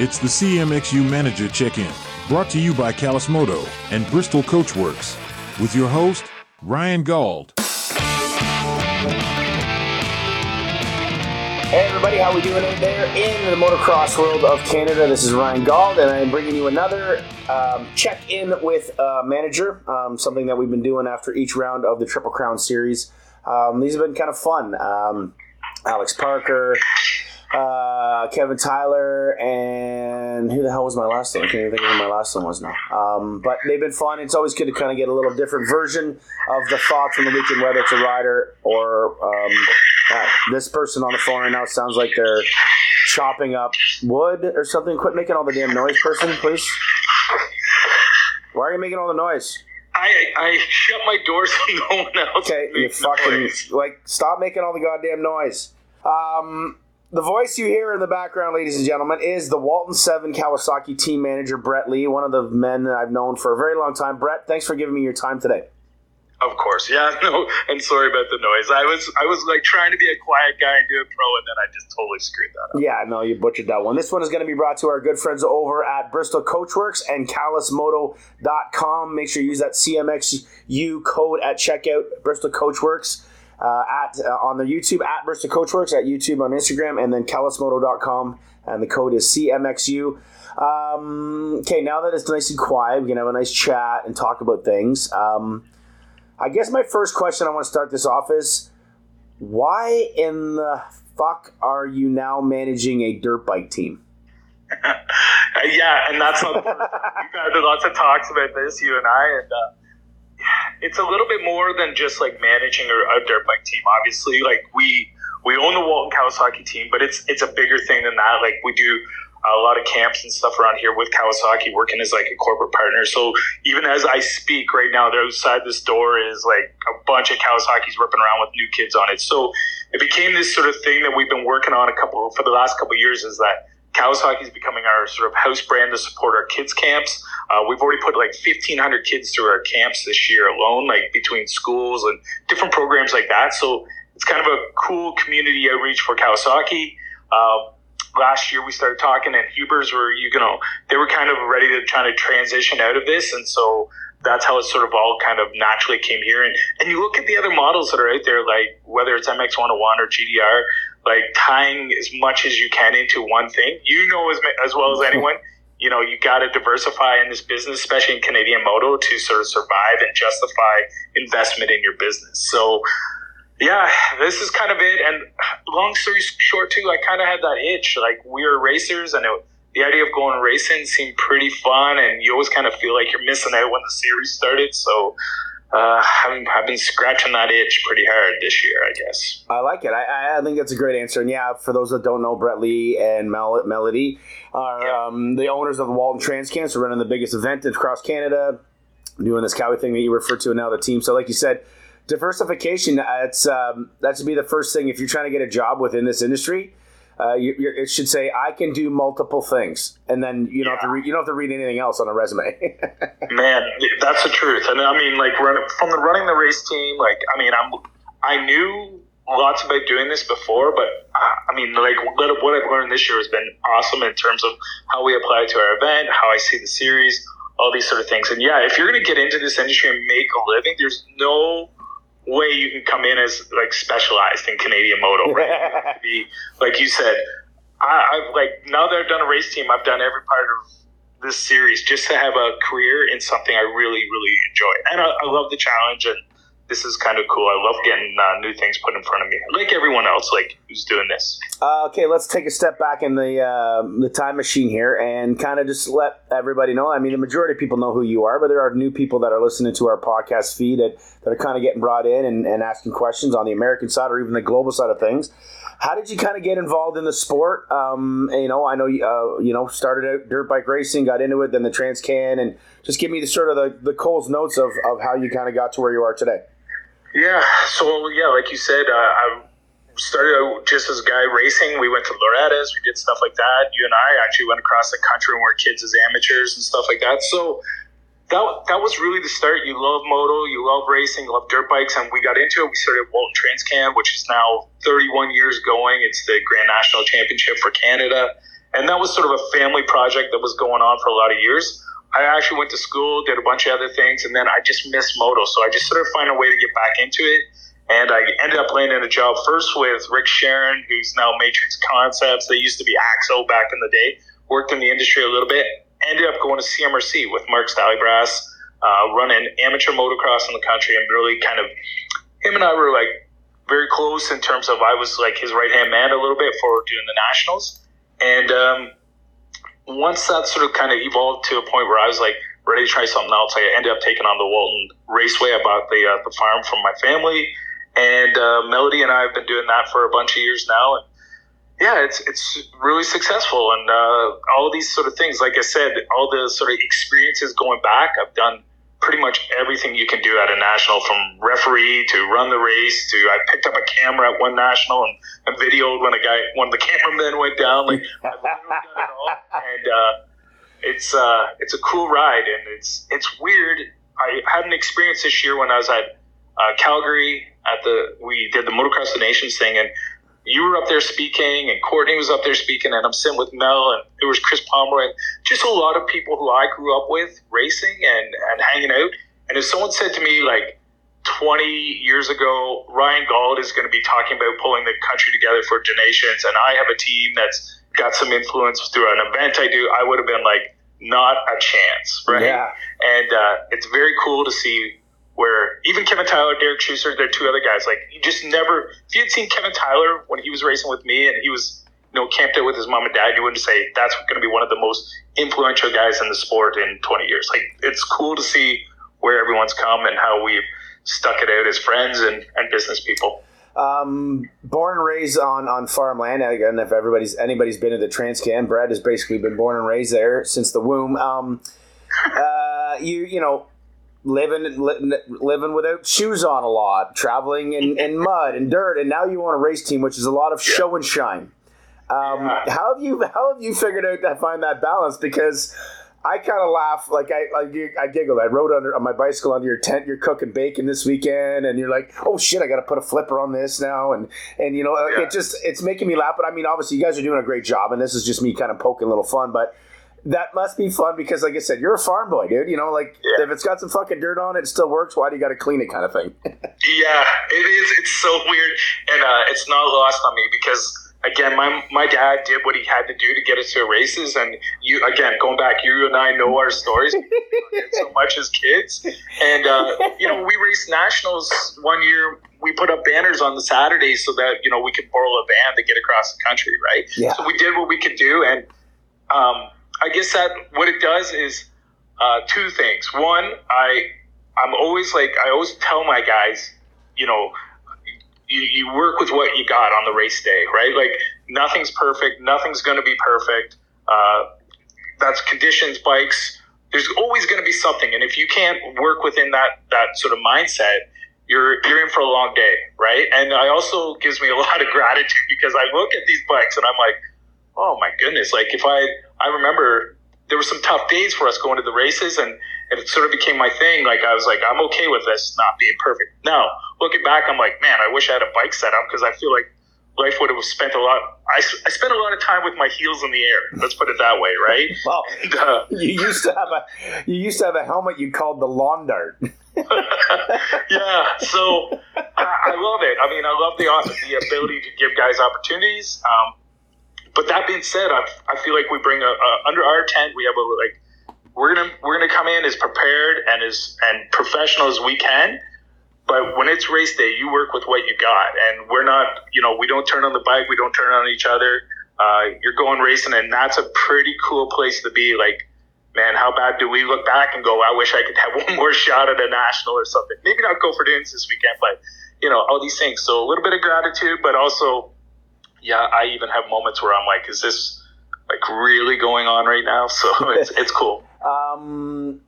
It's the CMXU Manager Check In, brought to you by Callus Moto and Bristol Coachworks, with your host, Ryan Gauld. Hey everybody, how are we doing out there in the motocross world of Canada? This is Ryan Gauld, and I'm bringing you another um, check-in with uh, manager. Um, something that we've been doing after each round of the Triple Crown Series. Um, these have been kind of fun. Um, Alex Parker, uh, Kevin Tyler, and who the hell was my last one? I can't even think of who my last one was now. Um, but they've been fun. It's always good to kind of get a little different version of the thoughts from the weekend, whether it's a rider or um, uh, this person on the phone right now sounds like they're chopping up wood or something. Quit making all the damn noise, person, please. Why are you making all the noise? I I shut my door so no one else. Okay, you fucking noise. like stop making all the goddamn noise. Um, the voice you hear in the background, ladies and gentlemen, is the Walton Seven Kawasaki team manager Brett Lee, one of the men that I've known for a very long time. Brett, thanks for giving me your time today. Of course, yeah. No, and sorry about the noise. I was I was like trying to be a quiet guy and do a pro, and then I just totally screwed that up. Yeah, no, you butchered that one. This one is going to be brought to our good friends over at Bristol Coachworks and CallusMoto.com. Make sure you use that CMXU code at checkout, Bristol Coachworks. Uh, at uh, on the YouTube at Bristol Coachworks at YouTube on Instagram and then CallusMoto.com and the code is CMXU. Um, okay, now that it's nice and quiet, we can have a nice chat and talk about things. Um, I guess my first question I want to start this off is why in the fuck are you now managing a dirt bike team? Yeah, and that's not. the first time. We've had lots of talks about this, you and I, and uh, it's a little bit more than just like managing a, a dirt bike team. Obviously, like we we own the Walton Kawasaki team, but it's it's a bigger thing than that. Like we do a lot of camps and stuff around here with Kawasaki, working as like a corporate partner. So even as I speak right now, there outside this door is like a bunch of Kawasaki's ripping around with new kids on it. So it became this sort of thing that we've been working on a couple for the last couple years. Is that Kawasaki is becoming our sort of house brand to support our kids camps. Uh, we've already put like 1,500 kids through our camps this year alone, like between schools and different programs like that. So it's kind of a cool community outreach for Kawasaki. Uh, last year we started talking, and Hubers were you know they were kind of ready to try to transition out of this, and so that's how it sort of all kind of naturally came here. And and you look at the other models that are out there, like whether it's MX 101 or GDR, like tying as much as you can into one thing. You know as as well as mm-hmm. anyone. You know, you got to diversify in this business, especially in Canadian moto, to sort of survive and justify investment in your business. So, yeah, this is kind of it. And long story short, too, I kind of had that itch. Like we were racers, and it, the idea of going racing seemed pretty fun. And you always kind of feel like you're missing out when the series started. So uh, I've, I've been scratching that itch pretty hard this year, I guess. I like it. I, I think that's a great answer. And yeah, for those that don't know, Brett Lee and Mel- Melody are Yeah. um, the owners of the Walton Transcamps. They're running the biggest event across Canada, doing this Cowie thing that you refer to and now, the team. So, like you said, diversification. That's um, that should be the first thing if you're trying to get a job within this industry. Uh, you, it should say I can do multiple things, and then you don't have to read, you don't have to read anything else on a resume. Man, that's the truth. And I mean, like run, from the running the race team, like I mean, I'm I knew lots about doing this before, but uh, I mean, like what what I've learned this year has been awesome in terms of how we apply it to our event, how I see the series, all these sort of things. And yeah, if you're going to get into this industry and make a living, there's no way you can come in as like specialized in Canadian moto, right? Have be like you said. I, I've like now that I've done a race team, I've done every part of this series just to have a career in something I really, really enjoy. And I, I love the challenge, and this is kind of cool. I love getting uh, new things put in front of me, like everyone else, like who's doing this. Uh, okay, let's take a step back in the uh, the time machine here and kind of just let everybody know. I mean, the majority of people know who you are, but there are new people that are listening to our podcast feed that, that are kind of getting brought in and, and asking questions on the American side or even the global side of things. How did you kind of get involved in the sport? Um, and, you know, I know you uh, you know started out dirt bike racing, got into it, then the Trans Can, and just give me the sort of the, the Cole's notes of, of how you kind of got to where you are today. Yeah. So yeah, like you said, uh, I started out just as a guy racing. We went to Loretta's, we did stuff like that. You and I actually went across the country and were kids as amateurs and stuff like that. So that that was really the start. You love moto, you love racing, you love dirt bikes, and we got into it. We started Walton Transcan, which is now 31 years going. It's the Grand National Championship for Canada. and that was sort of a family project that was going on for a lot of years. I actually went to school, did a bunch of other things, and then I just missed moto. So I just sort of find a way to get back into it. And I ended up landing a job first with Rick Sharon, who's now Matrix Concepts. They used to be Axo back in the day. Worked in the industry a little bit. Ended up going to CMRC with Mark Stallybrass, uh, running amateur motocross in the country, and really kind of him and I were like very close in terms of I was like his right hand man a little bit for doing the nationals. And um, once that sort of kind of evolved to a point where I was like ready to try something else, I ended up taking on the Walton Raceway. I bought the uh, the farm from my family, and uh, Melody and I have been doing that for a bunch of years now. And yeah, it's it's really successful, and uh, all these sort of things. Like I said, all the sort of experiences going back, I've done pretty much everything you can do at a national from referee to run the race to I picked up a camera at one national and, and videoed when a guy one of the cameramen went down like I've done it all. And uh, it's uh, it's a cool ride and it's it's weird. I had an experience this year when I was at uh, Calgary at the we did the motocross the nations thing and you were up there speaking, and Courtney was up there speaking, and I'm sitting with Mel, and there was Chris Pomeroy, and just a lot of people who I grew up with racing and, and hanging out. And if someone said to me, like, 20 years ago, Ryan Gauld is going to be talking about pulling the country together for donations, and I have a team that's got some influence through an event I do, I would have been like, not a chance, right? Yeah. And uh, it's very cool to see where even Kevin Tyler, Derek Schuster, there are two other guys. Like you just never. If you had seen Kevin Tyler when he was racing with me and he was you know camped out with his mom and dad, you wouldn't say that's going to be one of the most influential guys in the sport in 20 years. Like it's cool to see where everyone's come and how we've stuck it out as friends and, and business people. Um, born and raised on, on farmland. Again, if everybody's anybody's been to the Transcan, Brad has basically been born and raised there since the womb. Um, uh, you you know living li- living without shoes on a lot, traveling in, in mud and dirt, and now you want a race team, which is a lot of yeah. show and shine. Um, yeah. How have you how have you figured out to find that balance? Because I kind of laugh, like I, I, I giggled. I rode under on my bicycle under your tent. You're cooking bacon this weekend, and you're like, "Oh shit, I got to put a flipper on this now." And and you know, yeah. it just it's making me laugh. But I mean, obviously, you guys are doing a great job, and this is just me kind of poking a little fun. But that must be fun because, like I said, you're a farm boy, dude. You know, like yeah. if it's got some fucking dirt on it, it still works. Why do you got to clean it, kind of thing? yeah, it is. It's so weird, and uh, it's not lost on me because again, my my dad did what he had to do to get us to races, and you again going back, you and I know our stories so much as kids, and uh, you know we raced nationals one year. We put up banners on the Saturdays so that you know we could borrow a van to get across the country, right? Yeah. So we did what we could do, and um, I guess that what it does is uh, two things. One, I I'm always like I always tell my guys, you know, you, you work with what you got on the race day, right? Like nothing's perfect, nothing's going to be perfect. Uh, that's conditions, bikes. There's always going to be something, and if you can't work within that that sort of mindset, you're you're in for a long day, right? And I also gives me a lot of gratitude because I look at these bikes and I'm like, oh my goodness, like if I I remember there were some tough days for us going to the races and it sort of became my thing. Like I was like, I'm okay with this not being perfect. Now looking back, I'm like, man, I wish I had a bike set up because I feel like life would have spent a lot. I, I spent a lot of time with my heels in the air. Let's put it that way, right? well, and, uh, you used to have a you used to have a helmet you called the lawn dart. yeah, so I, I, love it. I mean, I love the the ability to give guys opportunities. Um, but that being said, I, I feel like we bring a, a under our tent. We have a like we're gonna we're gonna come in as prepared and as and professional as we can. But when it's race day, you work with what you got, and we're not you know we don't turn on the bike, we don't turn on each other. Uh, you're going racing, and that's a pretty cool place to be. Like, man, how bad do we look back and go? I wish I could have one more shot at a national or something. Maybe not Gopher Dunes this weekend, but you know all these things. So a little bit of gratitude, but also yeah, I even have moments where I'm like, is this like really going on right now? So it's it's cool. Um,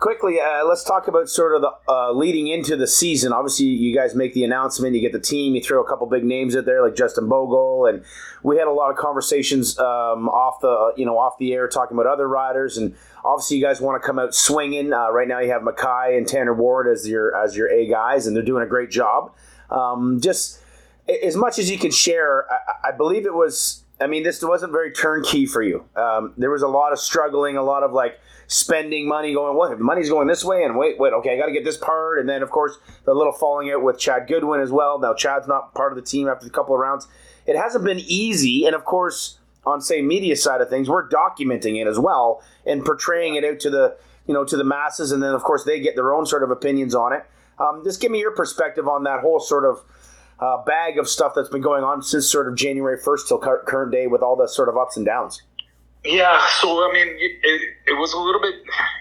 quickly, uh, let's talk about sort of the uh, leading into the season. Obviously, you guys make the announcement, you get the team, you throw a couple big names out there like Justin Bogle, and we had a lot of conversations um, off the you know off the air talking about other riders, and obviously you guys want to come out swinging. Uh, right now, you have Mackay and Tanner Ward as your as your A guys, and they're doing a great job. Um, just as much as you can share, I, I believe it was. I mean, this wasn't very turnkey for you. Um, there was a lot of struggling, a lot of like spending money, going, what? Money's going this way, and wait, wait, okay, I got to get this part. And then, of course, the little falling out with Chad Goodwin as well. Now, Chad's not part of the team after a couple of rounds. It hasn't been easy. And of course, on, say, media side of things, we're documenting it as well and portraying it out to the, you know, to the masses. And then, of course, they get their own sort of opinions on it. Um, just give me your perspective on that whole sort of uh, bag of stuff that's been going on since sort of January 1st till current day with all the sort of ups and downs. Yeah, so I mean, it, it was a little bit.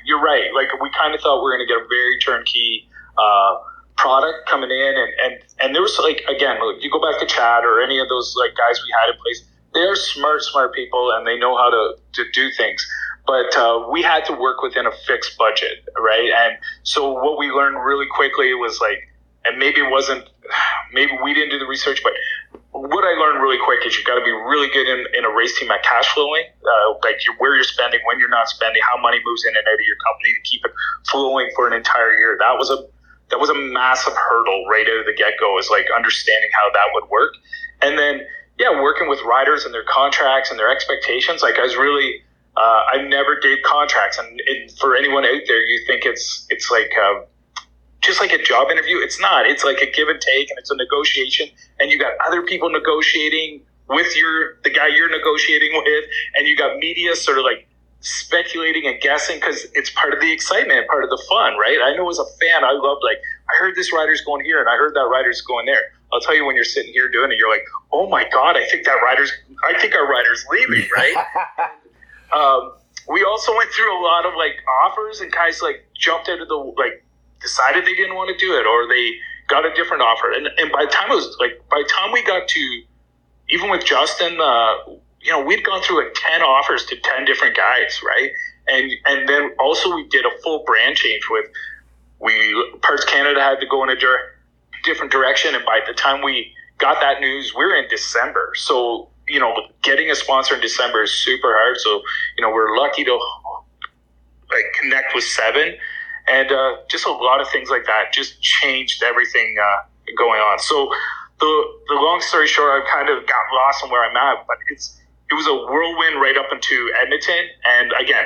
You're right. Like we kind of thought we were going to get a very turnkey uh, product coming in, and and and there was like again, you go back to Chad or any of those like guys we had in place. They're smart, smart people, and they know how to to do things. But uh, we had to work within a fixed budget, right? And so what we learned really quickly was like, and maybe it wasn't, maybe we didn't do the research, but what I learned really quick is you've got to be really good in, in a race team at cash flowing, uh, like where you're spending, when you're not spending, how money moves in and out of your company to keep it flowing for an entire year. That was a that was a massive hurdle right out of the get go. Is like understanding how that would work, and then yeah, working with riders and their contracts and their expectations. Like I was really, uh, I never did contracts, and it, for anyone out there, you think it's it's like. Uh, just like a job interview. It's not. It's like a give and take, and it's a negotiation, and you got other people negotiating with your the guy you're negotiating with, and you got media sort of like speculating and guessing because it's part of the excitement, part of the fun, right? I know as a fan, I loved like I heard this rider's going here, and I heard that rider's going there. I'll tell you when you're sitting here doing it, you're like, oh my god, I think that rider's, I think our rider's leaving, right? um, we also went through a lot of like offers, and guys like jumped out of the like decided they didn't want to do it or they got a different offer. And, and by the time it was like, by the time we got to, even with Justin, uh, you know, we'd gone through like 10 offers to 10 different guys, right? And, and then also we did a full brand change with, we, Parts Canada had to go in a different direction. And by the time we got that news, we we're in December. So, you know, getting a sponsor in December is super hard. So, you know, we're lucky to like connect with seven and uh, just a lot of things like that just changed everything uh, going on. So the the long story short, I've kind of got lost on where I'm at, but it's it was a whirlwind right up into Edmonton, and again,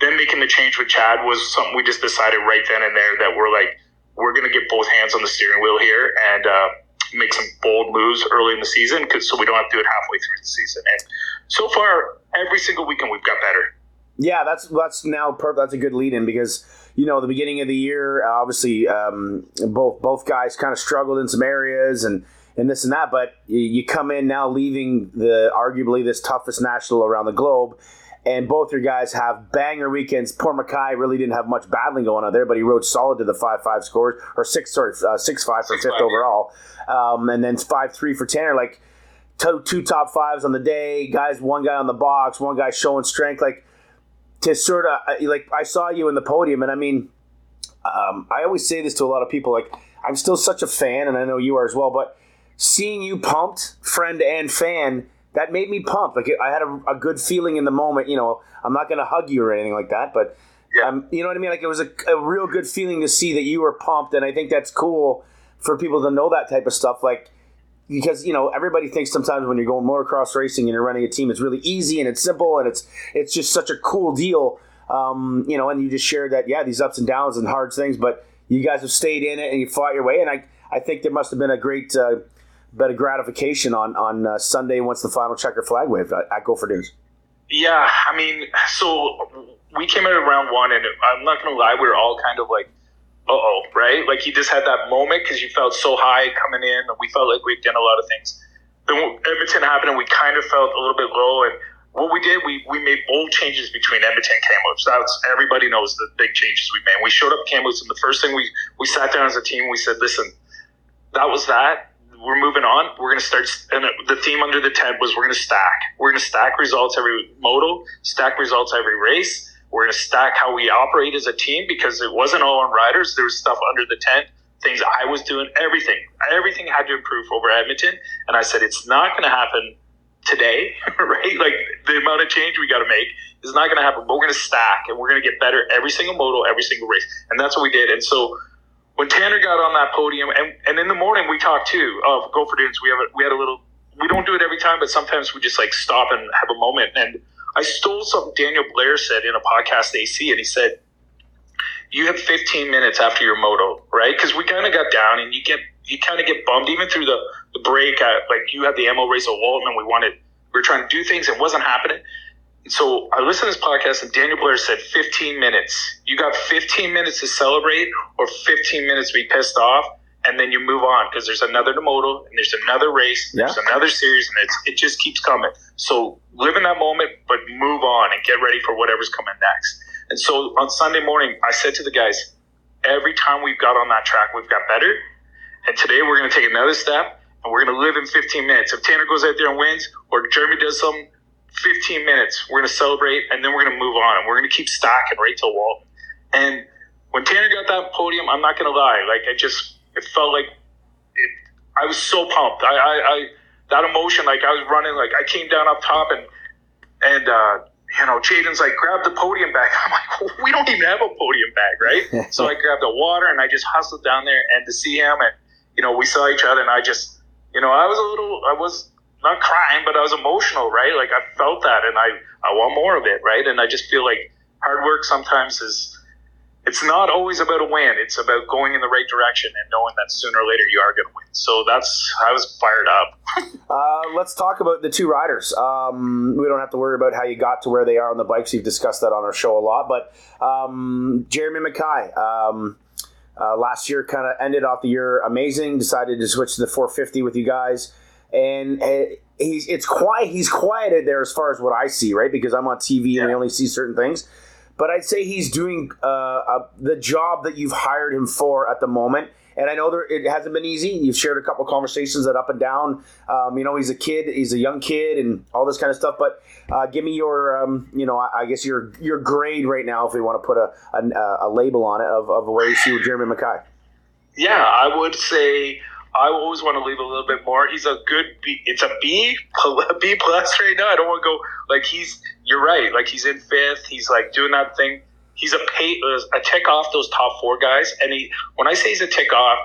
then making the change with Chad was something we just decided right then and there that we're like we're gonna get both hands on the steering wheel here and. Uh, make some bold moves early in the season, cause, so we don't have to do it halfway through the season. And so far, every single weekend we've got better. Yeah, that's that's now per- that's a good lead in because you know, the beginning of the year, obviously, um, both both guys kind of struggled in some areas and and this and that. But you come in now, leaving the arguably this toughest national around the globe, and both your guys have banger weekends. Poor Mackay really didn't have much battling going on there, but he rode solid to the five five scores or six sorry uh, six five for six, fifth five, overall, um, and then five three for Tanner. Like two, two top fives on the day, guys. One guy on the box, one guy showing strength. Like to sort of like I saw you in the podium, and I mean, um, I always say this to a lot of people. Like I'm still such a fan, and I know you are as well. But seeing you pumped, friend and fan, that made me pumped. Like I had a, a good feeling in the moment. You know, I'm not going to hug you or anything like that, but yeah. um, you know what I mean. Like it was a, a real good feeling to see that you were pumped, and I think that's cool for people to know that type of stuff. Like because you know everybody thinks sometimes when you're going motocross racing and you're running a team it's really easy and it's simple and it's it's just such a cool deal. Um, you know and you just shared that yeah these ups and downs and hard things but you guys have stayed in it and you fought your way. And i i think there must have been a great uh, bit of gratification on on uh, sunday once the final checker flag waved at, at Gopher Dunes yeah i mean so we came out of round one and i'm not gonna lie we were all kind of like oh, right? Like he just had that moment because you felt so high coming in. And we felt like we'd done a lot of things. Then Edmonton happened, and we kind of felt a little bit low. And what we did, we, we made bold changes between Edmonton and Kamloops. That's everybody knows the big changes we made. We showed up Kamloops, and the first thing we we sat down as a team, we said, "Listen, that was that. We're moving on. We're going to start." And the theme under the tent was, "We're going to stack. We're going to stack results every modal, stack results every race." We're going to stack how we operate as a team because it wasn't all on riders. There was stuff under the tent, things I was doing, everything. Everything had to improve over Edmonton. And I said, it's not going to happen today, right? Like the amount of change we got to make is not going to happen, but we're going to stack and we're going to get better every single moto, every single race. And that's what we did. And so when Tanner got on that podium, and, and in the morning we talked too of Gopher Dunes, we have a, we had a little we don't do it every time, but sometimes we just like stop and have a moment. And I stole something Daniel Blair said in a podcast AC, and he said, "You have 15 minutes after your moto, right? Because we kind of got down, and you get you kind of get bummed even through the the break. At, like you had the AMO race at Walton, and we wanted we were trying to do things, it wasn't happening." so I listened to this podcast and Daniel Blair said 15 minutes. You got 15 minutes to celebrate or 15 minutes to be pissed off and then you move on because there's another moto and there's another race, yeah. there's another series and it's, it just keeps coming. So live in that moment, but move on and get ready for whatever's coming next. And so on Sunday morning, I said to the guys, every time we've got on that track, we've got better. And today we're going to take another step and we're going to live in 15 minutes. If Tanner goes out there and wins or Jeremy does something, 15 minutes. We're going to celebrate and then we're going to move on and we're going to keep stacking right till Walton. And when Tanner got that podium, I'm not going to lie. Like, I just, it felt like it, I was so pumped. I, I, I, that emotion, like, I was running, like, I came down up top and, and, uh, you know, Jaden's like, grab the podium bag. I'm like, well, we don't even have a podium bag, right? so I grabbed the water and I just hustled down there and to see him and, you know, we saw each other and I just, you know, I was a little, I was, not crying, but I was emotional, right? Like I felt that, and I I want more of it, right? And I just feel like hard work sometimes is. It's not always about a win. It's about going in the right direction and knowing that sooner or later you are going to win. So that's I was fired up. uh, let's talk about the two riders. Um, we don't have to worry about how you got to where they are on the bikes. You've discussed that on our show a lot. But um, Jeremy McKay, um, uh, last year kind of ended off the year amazing. Decided to switch to the 450 with you guys and uh, he's it's quiet. He's quieted there as far as what I see, right? Because I'm on TV yeah. and I only see certain things. But I'd say he's doing uh, uh, the job that you've hired him for at the moment. And I know there, it hasn't been easy. You've shared a couple conversations that up and down. Um, you know, he's a kid, he's a young kid, and all this kind of stuff. But uh, give me your, um, you know, I, I, guess your your grade right now, if we want to put a, a, a label on it, of, of where you see Jeremy McKay. Yeah, I would say I always want to leave a little bit more. He's a good B. It's a B, B plus right now. I don't want to go like he's. You're right. Like he's in fifth. He's like doing that thing. He's a pay uh, a tick off those top four guys. And he when I say he's a tick off,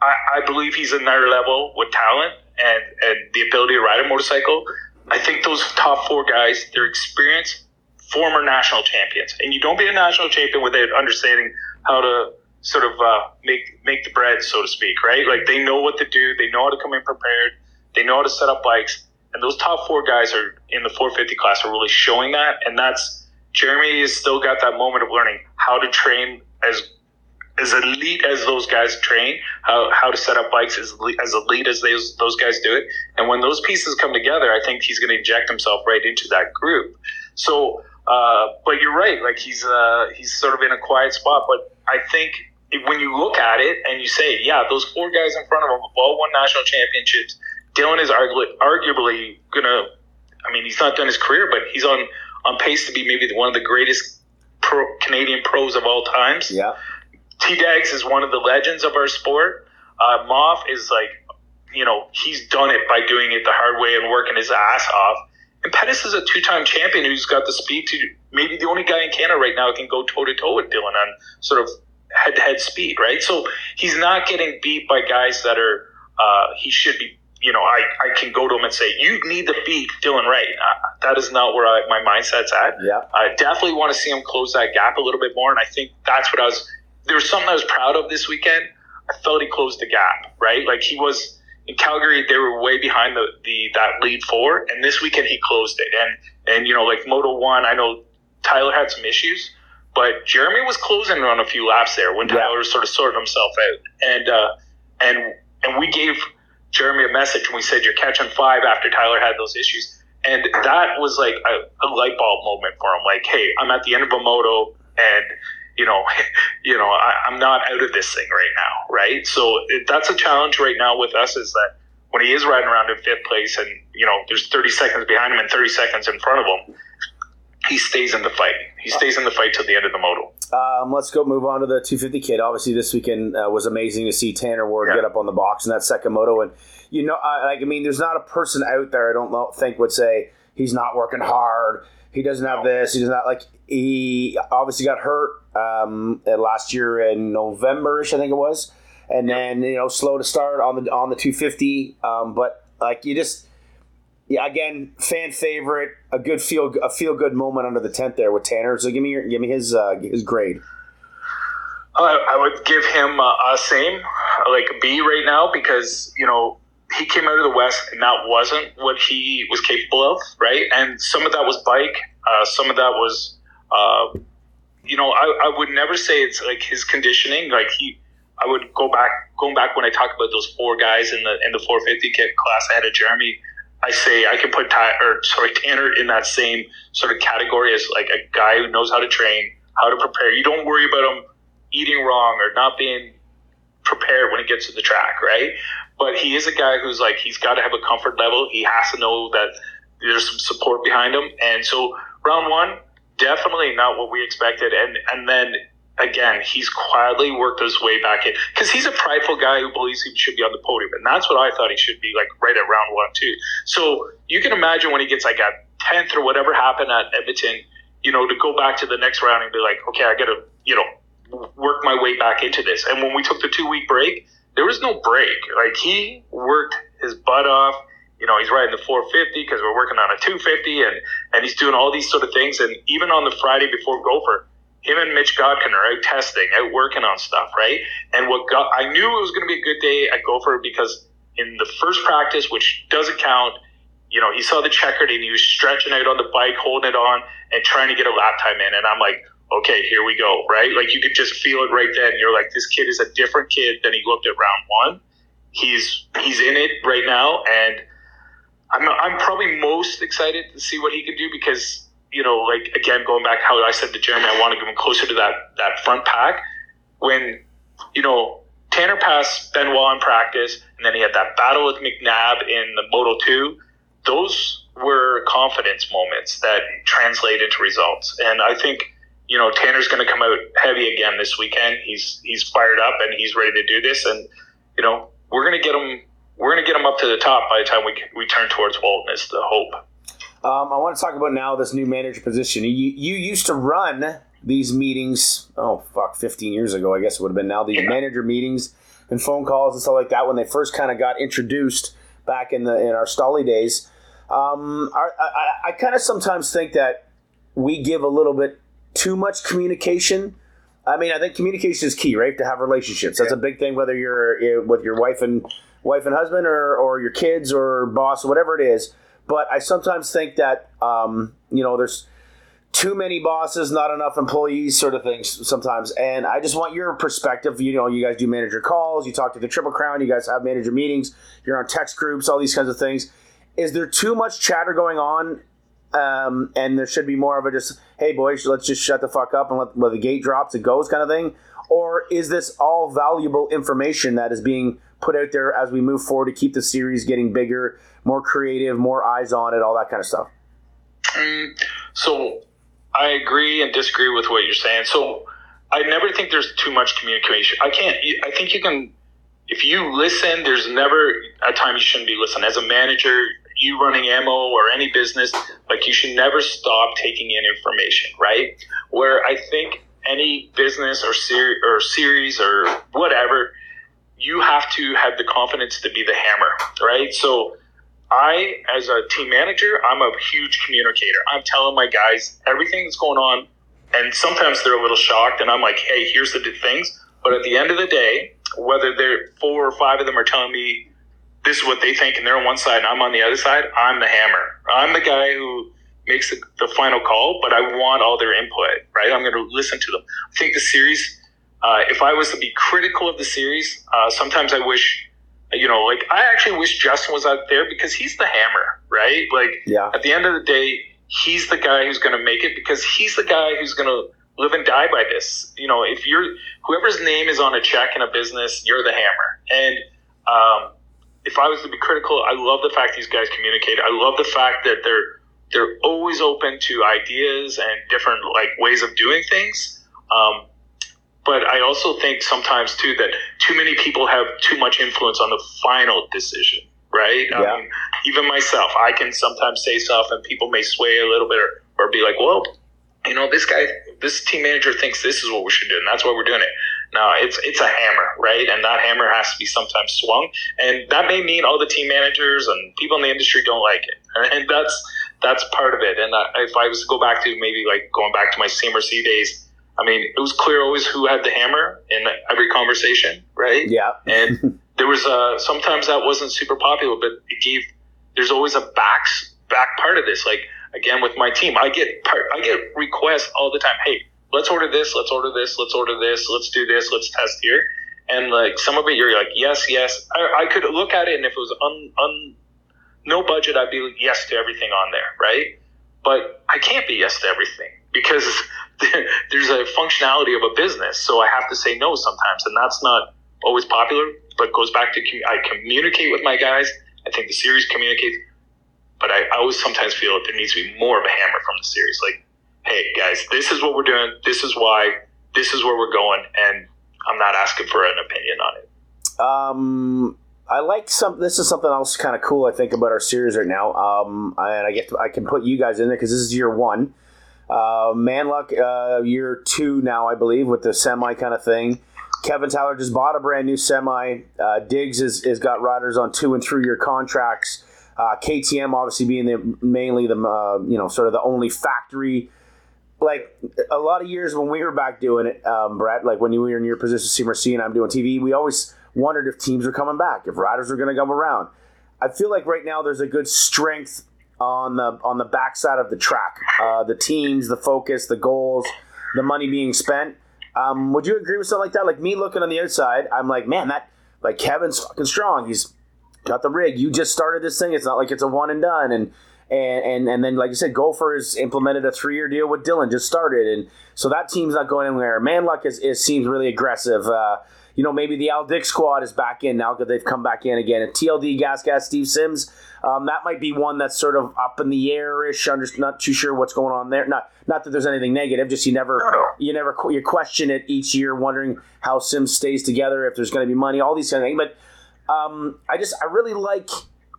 I, I believe he's another level with talent and and the ability to ride a motorcycle. I think those top four guys, they're experienced former national champions, and you don't be a national champion without understanding how to sort of uh, make make the bread, so to speak, right? Like they know what to do, they know how to come in prepared, they know how to set up bikes, and those top four guys are in the 450 class are really showing that, and that's Jeremy has still got that moment of learning how to train as as elite as those guys train, how, how to set up bikes as, as elite as those, those guys do it. And when those pieces come together, I think he's going to inject himself right into that group. So, uh, but you're right. Like he's, uh, he's sort of in a quiet spot, but I think when you look at it and you say, yeah, those four guys in front of him have all won national championships. Dylan is arguably, arguably gonna. I mean, he's not done his career, but he's on on pace to be maybe one of the greatest pro, Canadian pros of all times. Yeah. T Dags is one of the legends of our sport. Uh, Moff is like, you know, he's done it by doing it the hard way and working his ass off. And Pettis is a two-time champion who's got the speed to maybe the only guy in Canada right now who can go toe to toe with Dylan on sort of head to head speed, right? So he's not getting beat by guys that are uh, he should be. You know, I, I can go to him and say, you need to beat Dylan Wright. Uh, that is not where I, my mindset's at. Yeah. I definitely want to see him close that gap a little bit more. And I think that's what I was, there was something I was proud of this weekend. I felt he closed the gap, right? Like he was in Calgary, they were way behind the, the that lead four. And this weekend he closed it. And, and, you know, like Moto one, I know Tyler had some issues but Jeremy was closing on a few laps there when Tyler was sort of sorting himself out, and uh, and and we gave Jeremy a message and we said you're catching five after Tyler had those issues, and that was like a, a light bulb moment for him. Like, hey, I'm at the end of a moto, and you know, you know, I, am not out of this thing right now, right? So it, that's a challenge right now with us is that when he is riding around in fifth place, and you know, there's 30 seconds behind him and 30 seconds in front of him he stays in the fight. He stays in the fight till the end of the moto. Um, let's go move on to the 250 kid. Obviously, this weekend uh, was amazing to see Tanner Ward yeah. get up on the box in that second moto. And you know, I, like I mean, there's not a person out there I don't know, think would say he's not working hard. He doesn't have this. He does not like. He obviously got hurt um, last year in Novemberish, I think it was, and then you know slow to start on the on the 250. Um, but like you just yeah, again, fan favorite, a good feel a feel good moment under the tent there with Tanner. So give me your, give me his uh, his grade. Uh, I would give him uh, a same, like a B right now, because you know he came out of the West and that wasn't what he was capable of, right? And some of that was bike, uh, some of that was, uh, you know, I, I would never say it's like his conditioning. Like he, I would go back, going back when I talk about those four guys in the in the 450 kit class ahead of Jeremy. I say I can put Ty, or sorry Tanner in that same sort of category as like a guy who knows how to train, how to prepare. You don't worry about him eating wrong or not being prepared when he gets to the track, right? But he is a guy who's like he's got to have a comfort level. He has to know that there's some support behind him, and so round one definitely not what we expected, and and then again, he's quietly worked his way back in because he's a prideful guy who believes he should be on the podium, and that's what I thought he should be like right at round one too. So you can imagine when he gets like a tenth or whatever happened at Edmonton, you know, to go back to the next round and be like, okay, I got to you know work my way back into this. And when we took the two week break, there was no break. Like he worked his butt off. You know, he's riding the 450 because we're working on a 250, and and he's doing all these sort of things. And even on the Friday before Gopher him and Mitch Godkin are out testing, out working on stuff, right? And what got, I knew it was going to be a good day at Gopher because in the first practice, which doesn't count, you know, he saw the checkered and he was stretching out on the bike, holding it on, and trying to get a lap time in. And I'm like, okay, here we go, right? Like you could just feel it right then. You're like, this kid is a different kid than he looked at round one. He's he's in it right now, and I'm I'm probably most excited to see what he can do because you know, like again, going back how I said to Jeremy, I want to get him closer to that that front pack. When you know Tanner passed Benoit in practice, and then he had that battle with McNabb in the Moto Two. Those were confidence moments that translate into results, and I think you know Tanner's going to come out heavy again this weekend. He's he's fired up and he's ready to do this, and you know we're going to get him. We're going to get him up to the top by the time we we turn towards Walton. Is the hope. Um, I want to talk about now this new manager position. You, you used to run these meetings, oh, fuck, 15 years ago, I guess it would have been now, these yeah. manager meetings and phone calls and stuff like that when they first kind of got introduced back in the in our Stolly days. Um, I, I, I kind of sometimes think that we give a little bit too much communication. I mean, I think communication is key, right? To have relationships. That's yeah. a big thing, whether you're eh, with your wife and wife and husband, or, or your kids, or boss, or whatever it is. But I sometimes think that um, you know there's too many bosses, not enough employees, sort of things sometimes. And I just want your perspective. You know, you guys do manager calls, you talk to the Triple Crown, you guys have manager meetings, you're on text groups, all these kinds of things. Is there too much chatter going on? Um, and there should be more of a just, hey boys, let's just shut the fuck up and let when the gate drops, it goes kind of thing. Or is this all valuable information that is being put out there as we move forward to keep the series getting bigger, more creative, more eyes on it, all that kind of stuff? Mm, so I agree and disagree with what you're saying. So I never think there's too much communication. I can't. I think you can. If you listen, there's never a time you shouldn't be listening. As a manager, you running AMO or any business, like you should never stop taking in information, right? Where I think any business or, ser- or series or whatever, you have to have the confidence to be the hammer, right? So I, as a team manager, I'm a huge communicator. I'm telling my guys everything that's going on, and sometimes they're a little shocked, and I'm like, hey, here's the things. But at the end of the day, whether they're four or five of them are telling me this is what they think, and they're on one side and I'm on the other side, I'm the hammer. I'm the guy who makes the, the final call, but I want all their input, right? I'm going to listen to them. I think the series, uh, if I was to be critical of the series, uh, sometimes I wish you know, like I actually wish Justin was out there because he's the hammer, right? Like, yeah. at the end of the day, he's the guy who's going to make it because he's the guy who's going to live and die by this. You know, if you're whoever's name is on a check in a business, you're the hammer. And um, if I was to be critical, I love the fact these guys communicate. I love the fact that they're they're always open to ideas and different like ways of doing things. Um, but I also think sometimes too that too many people have too much influence on the final decision, right? Yeah. I mean, even myself, I can sometimes say stuff and people may sway a little bit or, or be like, well, you know, this guy, this team manager thinks this is what we should do, and that's why we're doing it. No, it's it's a hammer, right? And that hammer has to be sometimes swung, and that may mean all the team managers and people in the industry don't like it. and that's that's part of it. And if I was to go back to maybe like going back to my CMRC days, I mean, it was clear always who had the hammer in every conversation, right? Yeah. and there was a sometimes that wasn't super popular, but it gave. There's always a back back part of this. Like again with my team, I get part, I get requests all the time. Hey, let's order this, let's order this, let's order this, let's do this, let's test here. And like some of it, you're like, yes, yes. I, I could look at it, and if it was un, un no budget, I'd be like, yes to everything on there, right? But I can't be yes to everything because there's a functionality of a business, so I have to say no sometimes, and that's not always popular. But goes back to I communicate with my guys. I think the series communicates, but I, I always sometimes feel that there needs to be more of a hammer from the series, like hey guys, this is what we're doing. This is why. This is where we're going, and I'm not asking for an opinion on it. Um, I like some. This is something else kind of cool. I think about our series right now. Um, and I get to, I can put you guys in there because this is year one. Uh, Manluck, uh, year two now, I believe, with the semi kind of thing. Kevin Tyler just bought a brand new semi. Uh, Diggs is, is got riders on two and three year contracts. Uh, KTM obviously being the mainly the uh, you know sort of the only factory like a lot of years when we were back doing it, um, Brett, like when you were in your position, CMRC, and I'm doing TV, we always wondered if teams were coming back, if riders were going to come around. I feel like right now there's a good strength on the on the backside of the track. Uh, the teams, the focus, the goals, the money being spent. Um, would you agree with something like that? Like me looking on the outside, I'm like, man, that like Kevin's fucking strong. He's got the rig. You just started this thing. It's not like it's a one and done. And and, and and then like you said, Gophers implemented a three year deal with Dylan, just started, and so that team's not going anywhere. Manluck is, is seems really aggressive. Uh, you know, maybe the Al Dick squad is back in now because they've come back in again. And TLD, Gas Gas, Steve Sims, um, that might be one that's sort of up in the air ish. I'm just not too sure what's going on there. Not not that there's anything negative, just you never you never you question it each year, wondering how Sims stays together, if there's going to be money, all these kind of things. But um, I just I really like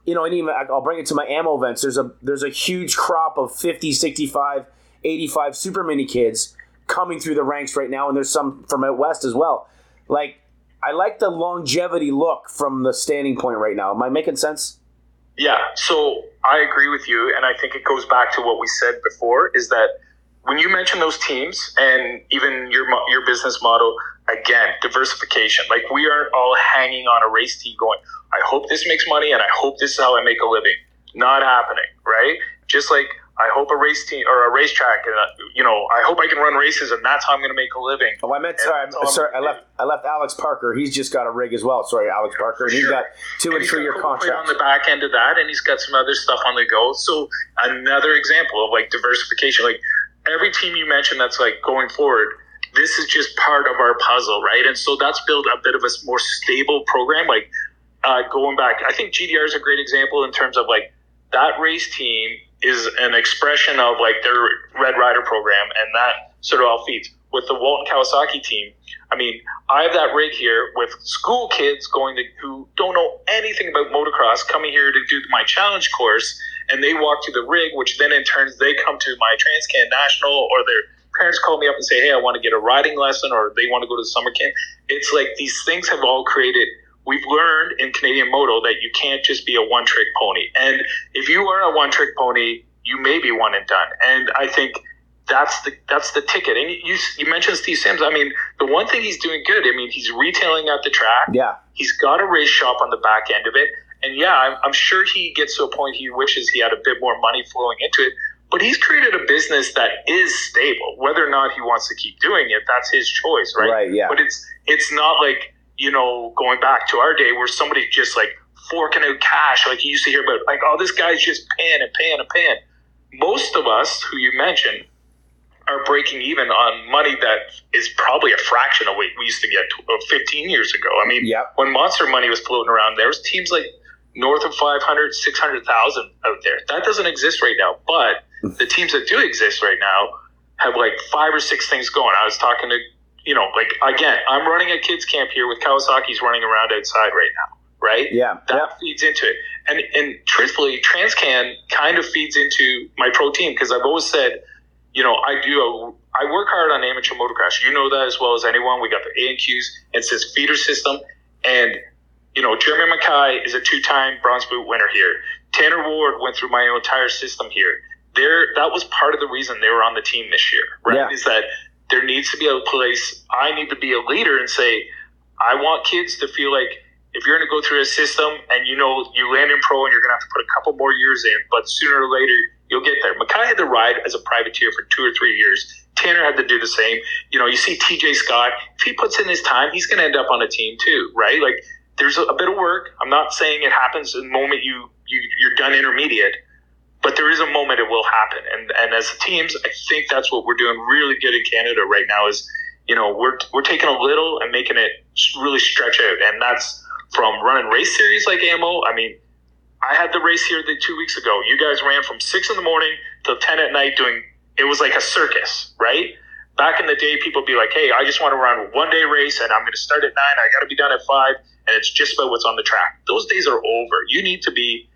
you know, and even I'll bring it to my AMO events. There's a there's a huge crop of 50, 65, 85 super mini kids coming through the ranks right now, and there's some from out west as well. Like, I like the longevity look from the standing point right now. Am I making sense? Yeah. So I agree with you, and I think it goes back to what we said before: is that when you mention those teams and even your your business model, again, diversification. Like we aren't all hanging on a race team going, I hope this makes money and I hope this is how I make a living. Not happening, right? Just like I hope a race team or a racetrack, and uh, you know, I hope I can run races, and that's how I'm going to make a living. Oh, I meant sorry, I'm, sorry, I left I left Alex Parker. He's just got a rig as well. Sorry, Alex Parker, and sure. he's got two and, and three year contracts on the back end of that, and he's got some other stuff on the go. So another example of like diversification. Like every team you mentioned, that's like going forward this is just part of our puzzle, right? And so that's built a bit of a more stable program. Like uh, going back, I think GDR is a great example in terms of like that race team is an expression of like their Red Rider program, and that sort of all feeds with the Walton Kawasaki team. I mean, I have that rig here with school kids going to who don't know anything about motocross coming here to do my challenge course, and they walk to the rig, which then in turns they come to my Transcan National or their parents call me up and say, "Hey, I want to get a riding lesson," or they want to go to summer camp. It's like these things have all created. We've learned in Canadian Moto that you can't just be a one-trick pony, and if you are a one-trick pony, you may be one and done. And I think that's the that's the ticket. And you you mentioned Steve Sims. I mean, the one thing he's doing good. I mean, he's retailing at the track. Yeah, he's got a race shop on the back end of it. And yeah, I'm, I'm sure he gets to a point he wishes he had a bit more money flowing into it. But he's created a business that is stable. Whether or not he wants to keep doing it, that's his choice, right? Right. Yeah. But it's it's not like you know going back to our day where somebody just like forking out cash like you used to hear about like oh this guy's just paying and paying and paying. Most of us who you mentioned are breaking even on money that is probably a fraction of what we used to get uh, 15 years ago. I mean, yep. when monster money was floating around, there was teams like north of 500, 600,000 out there. That doesn't exist right now. But the teams that do exist right now have like five or six things going. I was talking to, you know, like again, I'm running a kids camp here with Kawasaki's running around outside right now, right? Yeah, that yeah. feeds into it. And and truthfully, Transcan kind of feeds into my pro team because I've always said, you know, I do a I work hard on amateur motocross. You know that as well as anyone. We got the A and Qs. Feeder system, and you know, Jeremy Mackay is a two-time bronze boot winner here. Tanner Ward went through my entire system here. There, that was part of the reason they were on the team this year, right? Yeah. Is that there needs to be a place. I need to be a leader and say, I want kids to feel like if you're going to go through a system and you know you land in pro and you're going to have to put a couple more years in, but sooner or later you'll get there. Mackay had to ride as a privateer for two or three years. Tanner had to do the same. You know, you see TJ Scott, if he puts in his time, he's going to end up on a team too, right? Like there's a, a bit of work. I'm not saying it happens the moment you, you you're done intermediate, but there is a moment it will happen. And and as teams, I think that's what we're doing really good in Canada right now is you know we're we're taking a little and making it really stretch out, and that's from running race series like AMO. I mean, I had the race here the two weeks ago. You guys ran from six in the morning till ten at night doing. It was like a circus, right? Back in the day, people be like, "Hey, I just want to run one day race, and I'm going to start at nine. I got to be done at five, and it's just about what's on the track." Those days are over. You need to be,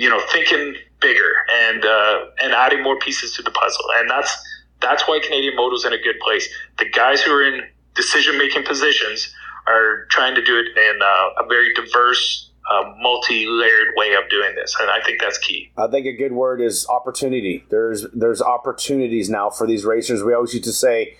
you know, thinking bigger and uh, and adding more pieces to the puzzle, and that's that's why Canadian Moto's in a good place. The guys who are in decision making positions are trying to do it in uh, a very diverse, uh, multi layered way of doing this, and I think that's key. I think a good word is opportunity. There's there's opportunities now for these racers. We always used to say,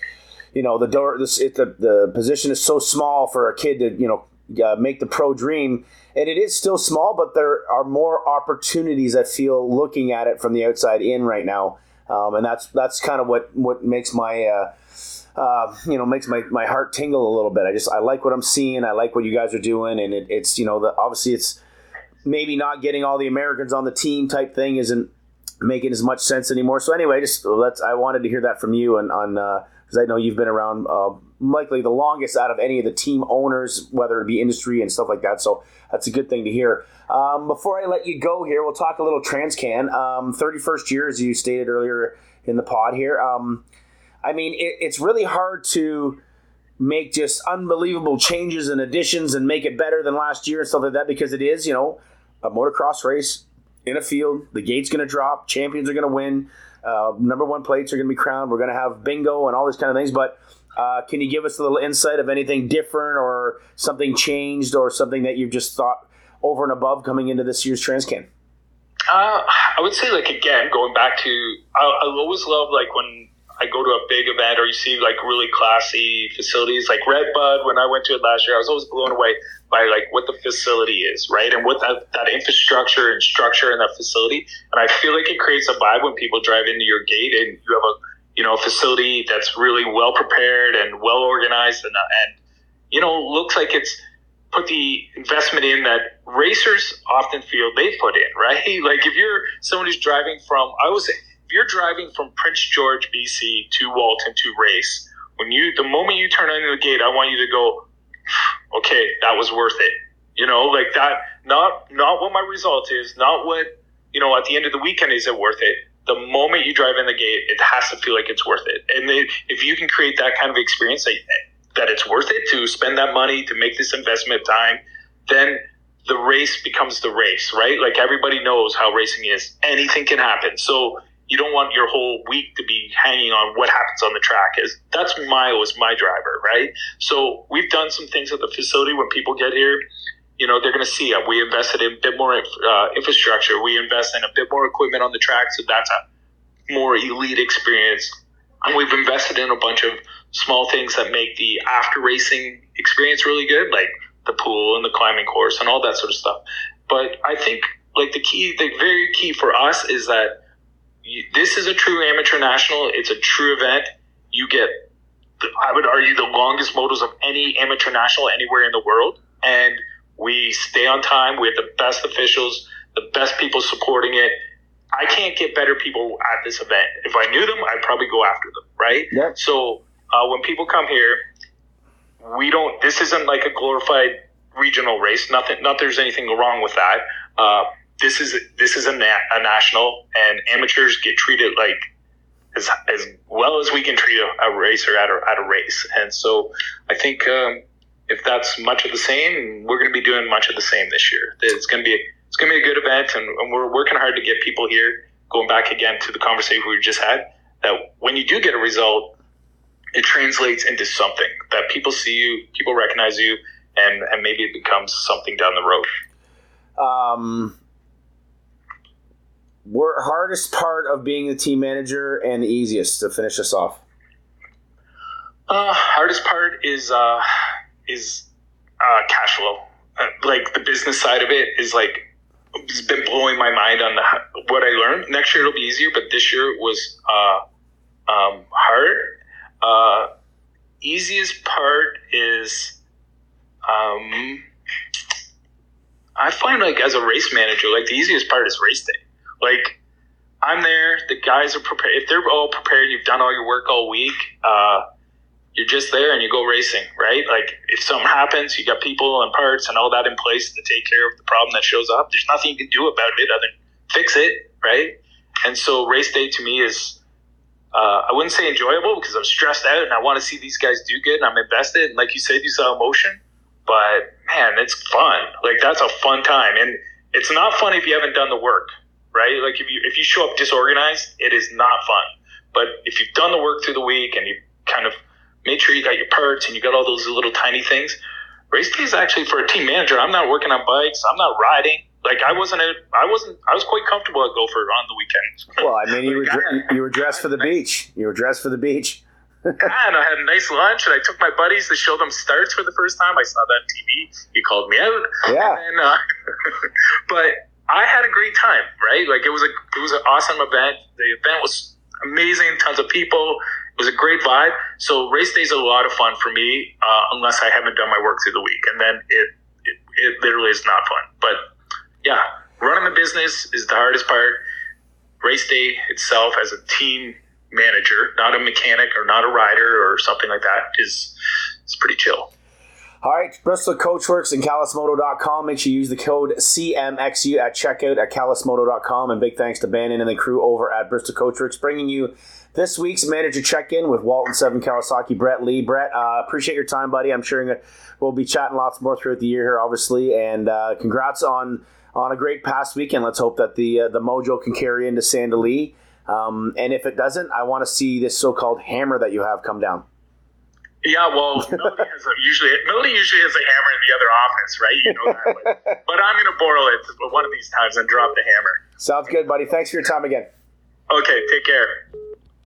you know, the door, this, it, the the position is so small for a kid to you know uh, make the pro dream. And it is still small, but there are more opportunities. I feel looking at it from the outside in right now um, and that's that's kind of what what makes my uh, uh, you know makes my, my heart tingle a little bit. I just I like what I'm seeing. I like what you guys are doing, and it, it's you know the, obviously it's maybe not getting all the Americans on the team type thing isn't making as much sense anymore. So anyway, just let's I wanted to hear that from you and on because I know you've been around uh, likely the longest out of any of the team owners, whether it be industry and stuff like that. So that's a good thing to hear. Um, before I let you go here, we'll talk a little Transcan. Um, 31st year, as you stated earlier in the pod here. Um, I mean, it, it's really hard to make just unbelievable changes and additions and make it better than last year and stuff like that because it is, you know, a motocross race in a field. The gate's going to drop. Champions are going to win. Uh, number one plates are going to be crowned. We're going to have bingo and all these kind of things. But uh, can you give us a little insight of anything different or something changed or something that you've just thought over and above coming into this year's Transcan? Uh, I would say, like again, going back to, I, I always love like when I go to a big event or you see like really classy facilities, like Redbud. When I went to it last year, I was always blown away by like what the facility is, right, and what that, that infrastructure and structure in that facility. And I feel like it creates a vibe when people drive into your gate and you have a you know facility that's really well prepared and well organized and and you know looks like it's put the investment in that racers often feel they put in, right? Like if you're someone who's driving from, I was, if you're driving from Prince George, BC to Walton to race, when you, the moment you turn into the gate, I want you to go, okay, that was worth it. You know, like that, not, not what my result is, not what, you know, at the end of the weekend, is it worth it? The moment you drive in the gate, it has to feel like it's worth it. And if you can create that kind of experience, like, that it's worth it to spend that money to make this investment of time, then the race becomes the race, right? Like everybody knows how racing is. Anything can happen. So you don't want your whole week to be hanging on what happens on the track. Is that's my was my driver, right? So we've done some things at the facility when people get here. You know, they're going to see it. We invested in a bit more uh, infrastructure. We invest in a bit more equipment on the track, so that's a more elite experience. And we've invested in a bunch of small things that make the after racing experience really good, like the pool and the climbing course and all that sort of stuff. But I think like the key, the very key for us is that this is a true amateur national. It's a true event. You get, I would argue, the longest motos of any amateur national anywhere in the world, and we stay on time. We have the best officials, the best people supporting it. I can't get better people at this event. If I knew them, I'd probably go after them, right? Yeah. So uh, when people come here, we don't. This isn't like a glorified regional race. Nothing. Not there's anything wrong with that. Uh, this is this is a, na- a, national, and amateurs get treated like as as well as we can treat a, a racer at a at a race. And so I think um, if that's much of the same, we're going to be doing much of the same this year. It's going to be it's going to be a good event, and, and we're working hard to get people here. Going back again to the conversation we just had, that when you do get a result, it translates into something that people see you, people recognize you, and and maybe it becomes something down the road. Um, wor- hardest part of being the team manager and the easiest to finish us off. Uh, hardest part is uh, is uh, cash flow. Uh, like the business side of it is like it's been blowing my mind on the, what I learned. Next year it'll be easier, but this year was uh, um, hard. Uh, easiest part is um, I find like as a race manager, like the easiest part is race day. Like I'm there, the guys are prepared. If they're all prepared, you've done all your work all week. Uh, you're just there and you go racing, right? Like if something happens, you got people and parts and all that in place to take care of the problem that shows up. There's nothing you can do about it other than fix it, right? And so race day to me is, uh, I wouldn't say enjoyable because I'm stressed out and I want to see these guys do good and I'm invested. And like you said, you saw emotion, but man, it's fun. Like that's a fun time. And it's not fun if you haven't done the work, right? Like if you, if you show up disorganized, it is not fun. But if you've done the work through the week and you kind of made sure you got your parts and you got all those little tiny things. Race day is actually for a team manager. I'm not working on bikes. I'm not riding. Like I wasn't. A, I wasn't. I was quite comfortable at Gopher on the weekends. Well, I mean, you were dr- you were dressed for the beach. You were dressed for the beach. and I had a nice lunch, and I took my buddies to show them starts for the first time. I saw that on TV. He called me out. Yeah. And, uh, but I had a great time. Right? Like it was a it was an awesome event. The event was amazing. Tons of people It was a great vibe. So race day is a lot of fun for me, uh, unless I haven't done my work through the week, and then it, it it literally is not fun. But yeah, running the business is the hardest part. Race day itself, as a team manager, not a mechanic or not a rider or something like that, is is pretty chill. All right, Bristol Coachworks and CallusMoto.com. Make sure you use the code CMXU at checkout at CallusMoto.com. And big thanks to Bannon and the crew over at Bristol Coachworks, bringing you this week's manager check-in with Walton Seven Kawasaki, Brett Lee. Brett, uh, appreciate your time, buddy. I'm sure we'll be chatting lots more throughout the year here, obviously. And uh, congrats on on a great past weekend. Let's hope that the uh, the mojo can carry into Sand Del Lee. Um, and if it doesn't, I want to see this so-called hammer that you have come down. Yeah, well, Melody has a, usually Melody usually has a hammer in the other office, right? You know that. but, but I'm going to borrow it one of these times and drop the hammer. Sounds good, buddy. Thanks for your time again. Okay, take care.